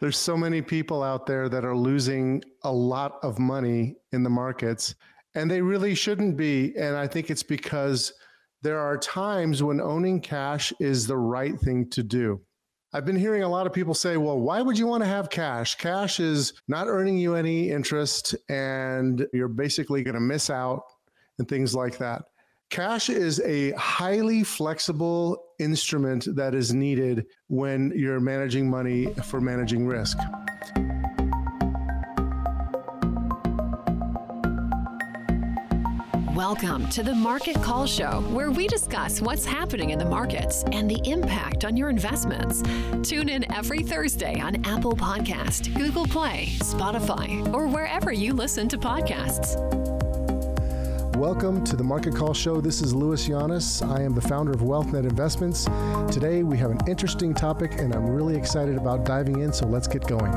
There's so many people out there that are losing a lot of money in the markets, and they really shouldn't be. And I think it's because there are times when owning cash is the right thing to do. I've been hearing a lot of people say, well, why would you want to have cash? Cash is not earning you any interest, and you're basically going to miss out and things like that. Cash is a highly flexible instrument that is needed when you're managing money for managing risk. Welcome to the Market Call Show, where we discuss what's happening in the markets and the impact on your investments. Tune in every Thursday on Apple Podcast, Google Play, Spotify, or wherever you listen to podcasts. Welcome to the Market Call Show. This is Louis Llanes. I am the founder of WealthNet Investments. Today we have an interesting topic, and I'm really excited about diving in, so let's get going.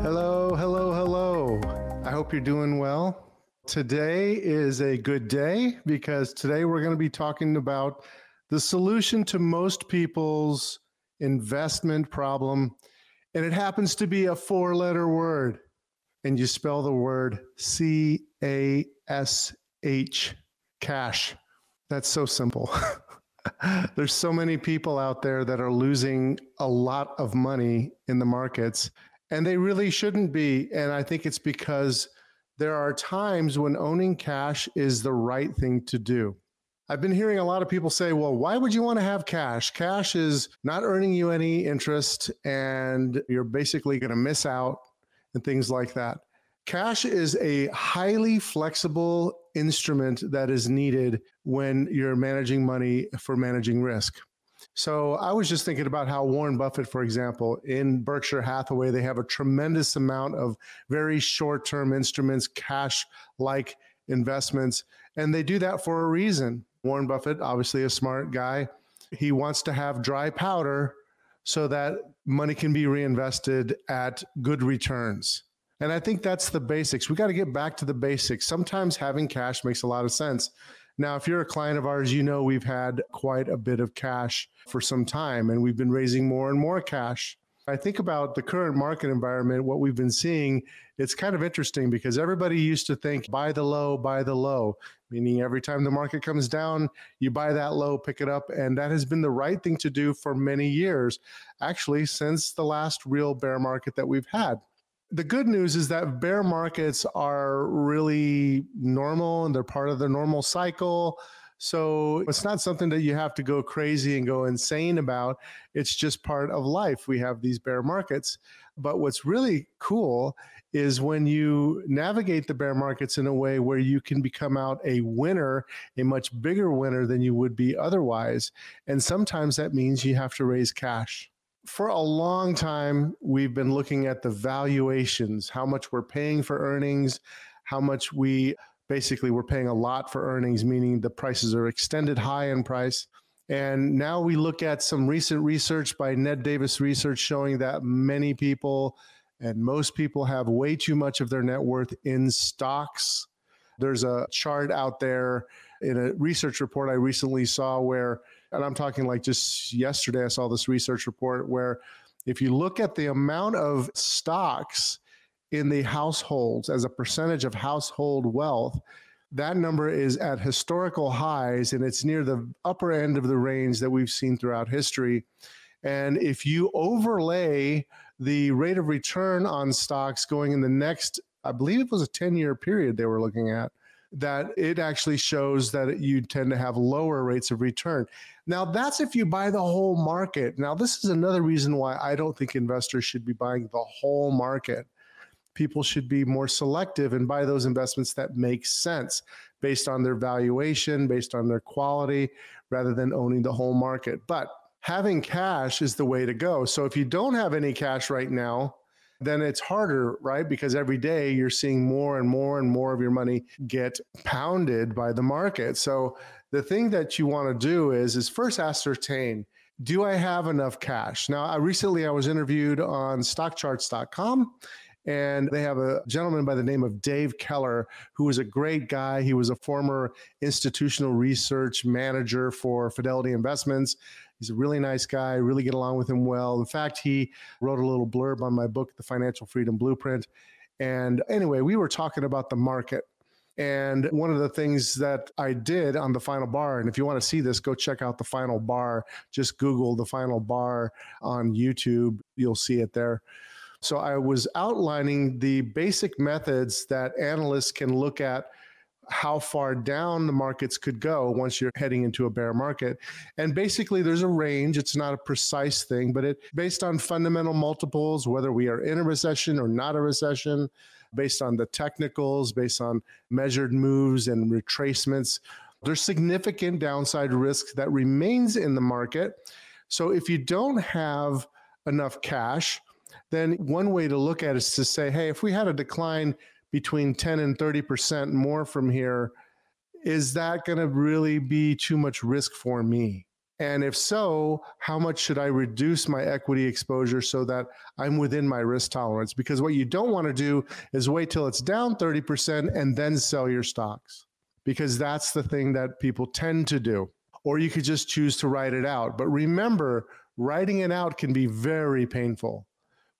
Hello, hello, hello. I hope you're doing well. Today is a good day because today we're going to be talking about the solution to most people's investment problem. And it happens to be a four letter word. And you spell the word C A S H, cash. That's so simple. There's so many people out there that are losing a lot of money in the markets, and they really shouldn't be. And I think it's because there are times when owning cash is the right thing to do. I've been hearing a lot of people say, well, why would you want to have cash? Cash is not earning you any interest and you're basically going to miss out and things like that. Cash is a highly flexible instrument that is needed when you're managing money for managing risk. So I was just thinking about how Warren Buffett, for example, in Berkshire Hathaway, they have a tremendous amount of very short term instruments, cash like investments, and they do that for a reason. Warren Buffett, obviously a smart guy, he wants to have dry powder so that money can be reinvested at good returns. And I think that's the basics. We got to get back to the basics. Sometimes having cash makes a lot of sense. Now, if you're a client of ours, you know we've had quite a bit of cash for some time and we've been raising more and more cash. I think about the current market environment, what we've been seeing, it's kind of interesting because everybody used to think buy the low, buy the low, meaning every time the market comes down, you buy that low, pick it up. And that has been the right thing to do for many years, actually, since the last real bear market that we've had the good news is that bear markets are really normal and they're part of the normal cycle. So it's not something that you have to go crazy and go insane about. It's just part of life. We have these bear markets. But what's really cool is when you navigate the bear markets in a way where you can become out a winner, a much bigger winner than you would be otherwise. And sometimes that means you have to raise cash for a long time, we've been looking at the valuations, how much we're paying for earnings, how much we basically we're paying a lot for earnings, meaning the prices are extended high in price. And now we look at some recent research by Ned Davis Research showing that many people and most people have way too much of their net worth in stocks. There's a chart out there in a research report I recently saw where and I'm talking like just yesterday, I saw this research report where if you look at the amount of stocks in the households as a percentage of household wealth, that number is at historical highs and it's near the upper end of the range that we've seen throughout history. And if you overlay the rate of return on stocks going in the next, I believe it was a 10 year period they were looking at, that it actually shows that you tend to have lower rates of return. Now, that's if you buy the whole market. Now, this is another reason why I don't think investors should be buying the whole market. People should be more selective and buy those investments that make sense based on their valuation, based on their quality, rather than owning the whole market. But having cash is the way to go. So if you don't have any cash right now, then it's harder, right? Because every day you're seeing more and more and more of your money get pounded by the market. So the thing that you want to do is is first ascertain do I have enough cash? Now, I recently I was interviewed on stockcharts.com and they have a gentleman by the name of Dave Keller, who was a great guy. He was a former institutional research manager for Fidelity Investments. He's a really nice guy, really get along with him well. In fact, he wrote a little blurb on my book, The Financial Freedom Blueprint. And anyway, we were talking about the market. And one of the things that I did on the final bar, and if you want to see this, go check out the final bar. Just Google the final bar on YouTube, you'll see it there. So I was outlining the basic methods that analysts can look at how far down the markets could go once you're heading into a bear market. And basically there's a range. It's not a precise thing, but it based on fundamental multiples, whether we are in a recession or not a recession, based on the technicals, based on measured moves and retracements. There's significant downside risk that remains in the market. So if you don't have enough cash, then one way to look at it is to say, hey, if we had a decline between 10 and 30% more from here, is that going to really be too much risk for me? And if so, how much should I reduce my equity exposure so that I'm within my risk tolerance? Because what you don't want to do is wait till it's down 30% and then sell your stocks, because that's the thing that people tend to do. Or you could just choose to write it out. But remember, writing it out can be very painful.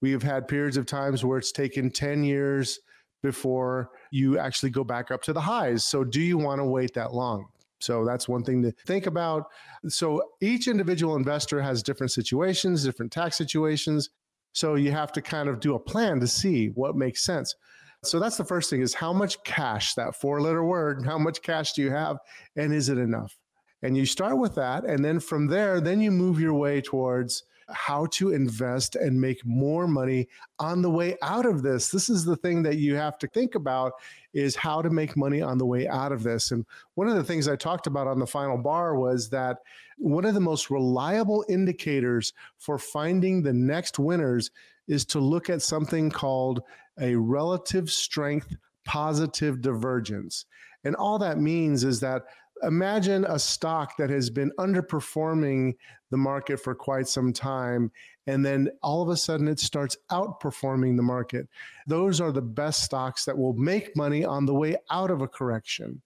We have had periods of times where it's taken 10 years before you actually go back up to the highs. So, do you want to wait that long? So that's one thing to think about. So each individual investor has different situations, different tax situations. So you have to kind of do a plan to see what makes sense. So that's the first thing is how much cash, that four letter word, how much cash do you have and is it enough? And you start with that. And then from there, then you move your way towards how to invest and make more money on the way out of this. This is the thing that you have to think about is how to make money on the way out of this. And one of the things I talked about on the final bar was that one of the most reliable indicators for finding the next winners is to look at something called a relative strength positive divergence. And all that means is that imagine a stock that has been underperforming the market for quite some time and then all of a sudden it starts outperforming the market. Those are the best stocks that will make money on the way out of a correction.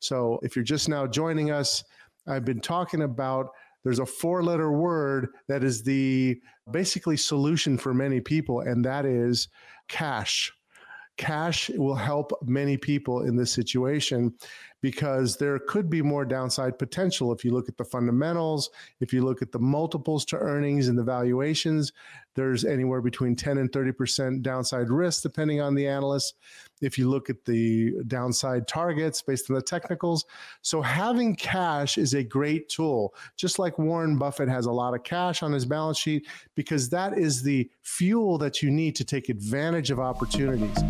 So if you're just now joining us i've been talking about there's a four letter word that is the basically solution for many people and that is cash. Cash will help many people in this situation because there could be more downside potential if you look at the fundamentals, if you look at the multiples to earnings and the valuations, there's anywhere between 10 and 30% downside risk depending on the analyst. If you look at the downside targets based on the technicals, so having cash is a great tool. Just like Warren Buffett has a lot of cash on his balance sheet because that is the fuel that you need to take advantage of opportunities.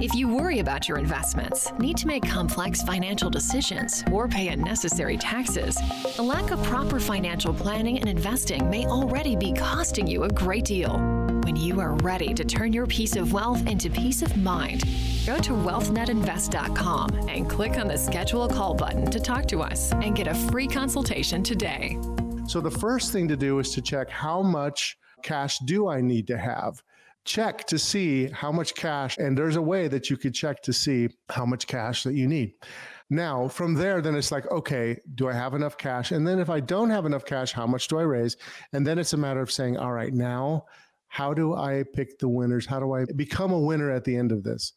If you worry about your investments, need to make complex financial decisions, or pay unnecessary taxes, a lack of proper financial planning and investing may already be costing you a great deal. When you are ready to turn your piece of wealth into peace of mind, go to wealthnetinvest.com and click on the schedule a call button to talk to us and get a free consultation today. So, the first thing to do is to check how much cash do I need to have? Check to see how much cash, and there's a way that you could check to see how much cash that you need. Now, from there, then it's like, okay, do I have enough cash? And then if I don't have enough cash, how much do I raise? And then it's a matter of saying, all right, now, how do I pick the winners? How do I become a winner at the end of this?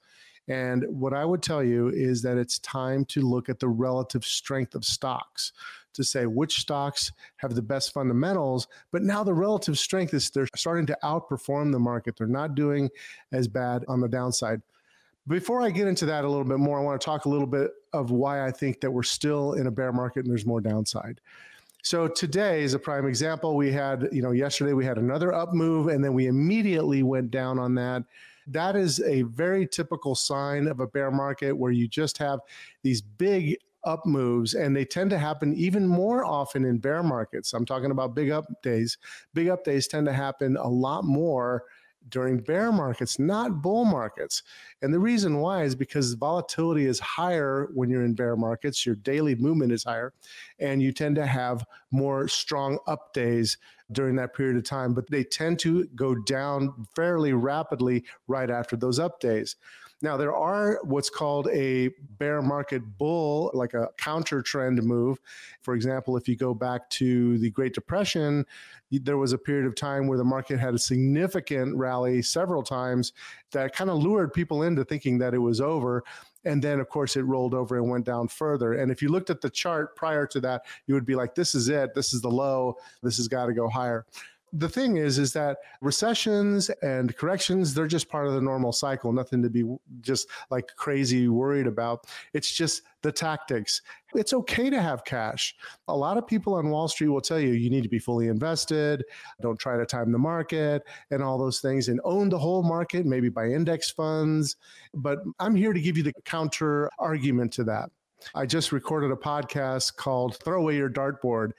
And what I would tell you is that it's time to look at the relative strength of stocks to say which stocks have the best fundamentals. But now the relative strength is they're starting to outperform the market. They're not doing as bad on the downside. Before I get into that a little bit more, I want to talk a little bit of why I think that we're still in a bear market and there's more downside. So today is a prime example. We had, you know, yesterday we had another up move and then we immediately went down on that. That is a very typical sign of a bear market where you just have these big up moves, and they tend to happen even more often in bear markets. I'm talking about big up days. Big up days tend to happen a lot more during bear markets, not bull markets. And the reason why is because volatility is higher when you're in bear markets, your daily movement is higher, and you tend to have more strong up days during that period of time, but they tend to go down fairly rapidly right after those up days. Now, there are what's called a bear market bull, like a counter trend move. For example, if you go back to the Great Depression, there was a period of time where the market had a significant rally several times that kind of lured people into thinking that it was over. And then, of course, it rolled over and went down further. And if you looked at the chart prior to that, you would be like, this is it. This is the low. This has got to go higher the thing is is that recessions and corrections they're just part of the normal cycle nothing to be just like crazy worried about. It's just the tactics. It's okay to have cash. A lot of people on wall street will tell you you need to be fully invested. Don't try to time the market and all those things and own the whole market maybe buy index funds. But i'm here to give you the counter argument to that. I just recorded a podcast called throw away your dartboard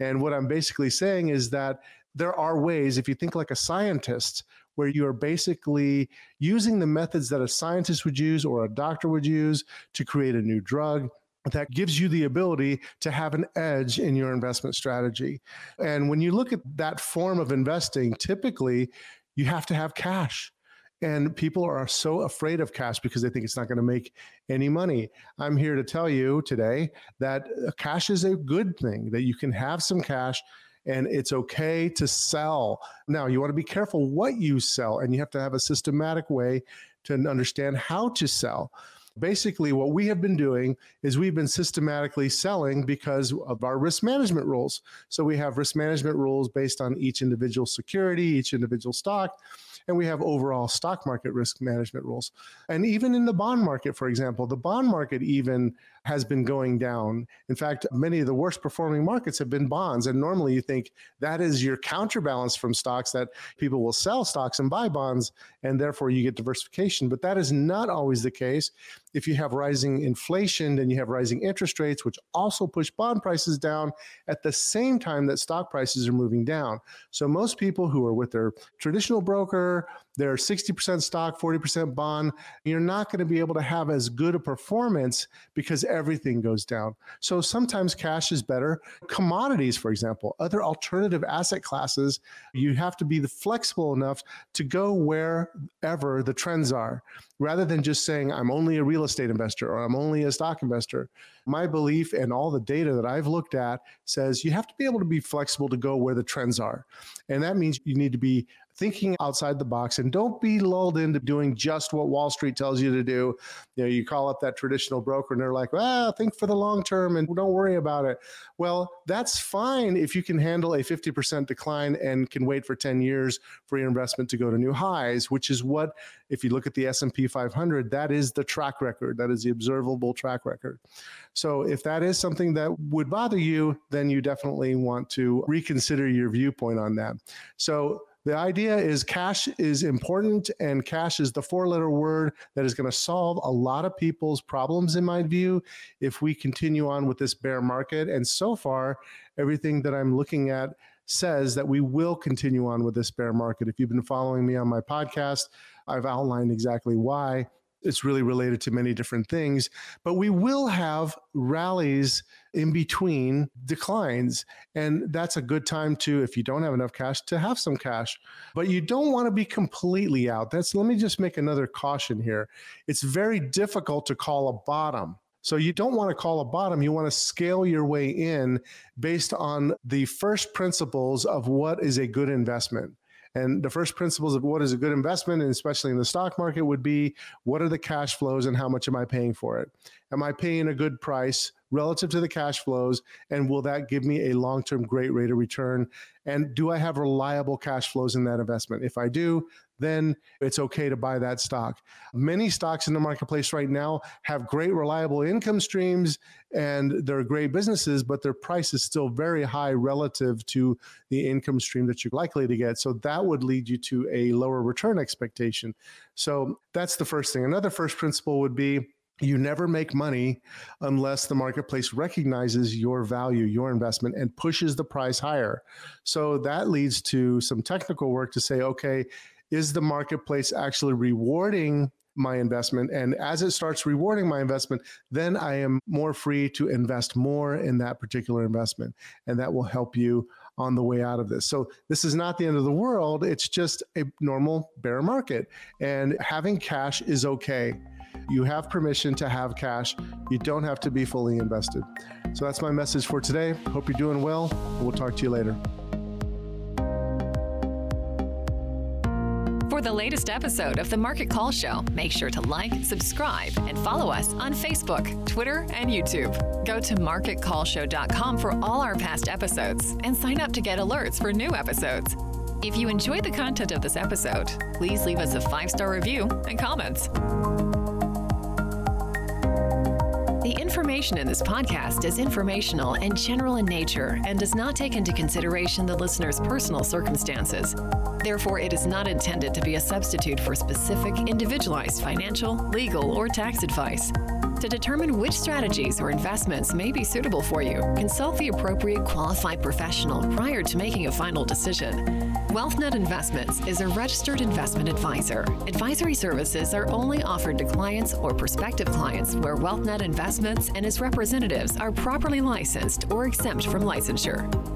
and what I'm basically saying is that there are ways, if you think like a scientist, where you are basically using the methods that a scientist would use or a doctor would use to create a new drug that gives you the ability to have an edge in your investment strategy. And when you look at that form of investing, typically you have to have cash. And people are so afraid of cash because they think it's not going to make any money. I'm here to tell you today that uh, cash is a good thing, that you can have some cash and it's okay to sell. Now, you want to be careful what you sell, and you have to have a systematic way to understand how to sell. Basically, what we have been doing is we've been systematically selling because of our risk management rules. So we have risk management rules based on each individual security, each individual stock and we have overall stock market risk management rules. And even in the bond market, for example, the bond market even has been going down. In fact, many of the worst performing markets have been bonds. And normally you think that is your counterbalance from stocks that people will sell stocks and buy bonds, and therefore you get diversification. But that is not always the case. If you have rising inflation, then you have rising interest rates, which also push bond prices down at the same time that stock prices are moving down. So most people who are with their traditional broker, they're 60% stock, 40% bond. You're not going to be able to have as good a performance because everything goes down. So sometimes cash is better. Commodities, for example, other alternative asset classes, you have to be flexible enough to go wherever the trends are rather than just saying, I'm only a real estate investor or I'm only a stock investor. My belief and all the data that I've looked at says you have to be able to be flexible to go where the trends are. And that means you need to be thinking outside the box and don't be lulled into doing just what Wall Street tells you to do. You know, you call up that traditional broker and they're like, well, think for the long term and don't worry about it. Well, that's fine if you can handle a 50% decline and can wait for 10 years for your investment to go to new highs, which is what, if you look at the S&P 500, that is the track record. That is the observable track record. So if that is something that would bother you, then you definitely want to reconsider your viewpoint on that. So the idea is cash is important, and cash is the four letter word that is going to solve a lot of people's problems, in my view, if we continue on with this bear market. And so far, everything that I'm looking at says that we will continue on with this bear market. If you've been following me on my podcast, I've outlined exactly why it's really related to many different things. But we will have rallies in between declines. And that's a good time to, if you don't have enough cash, to have some cash. But you don't want to be completely out. That's let me just make another caution here. It's very difficult to call a bottom. So you don't want to call a bottom. You want to scale your way in based on the first principles of what is a good investment. And the first principles of what is a good investment, and especially in the stock market, would be what are the cash flows and how much am I paying for it? Am I paying a good price relative to the cash flows? And will that give me a long term great rate of return? And do I have reliable cash flows in that investment? If I do, then it's okay to buy that stock. Many stocks in the marketplace right now have great, reliable income streams and they're great businesses, but their price is still very high relative to the income stream that you're likely to get. So that would lead you to a lower return expectation. So that's the first thing. Another first principle would be you never make money unless the marketplace recognizes your value, your investment, and pushes the price higher. So that leads to some technical work to say, okay, is the marketplace actually rewarding my investment. And as it starts rewarding my investment, then I am more free to invest more in that particular investment. And that will help you on the way out of this. So this is not the end of the world. It's just a normal bear market. And having cash is okay. You have permission to have cash. You don't have to be fully invested. So that's my message for today. Hope you're doing well. We'll talk to you later. The latest episode of the Market Call Show, make sure to like, subscribe, and follow us on Facebook, Twitter, and YouTube. Go to marketcallshow.com for all our past episodes and sign up to get alerts for new episodes. If you enjoyed the content of this episode, please leave us a five star review and comments. The information in this podcast is informational and general in nature and does not take into consideration the listener's personal circumstances. Therefore, it is not intended to be a substitute for specific, individualized financial, legal, or tax advice. To determine which strategies or investments may be suitable for you, consult the appropriate qualified professional prior to making a final decision. WealthNet Investments is a registered investment advisor. Advisory services are only offered to clients or prospective clients where WealthNet Investments and its representatives are properly licensed or exempt from licensure.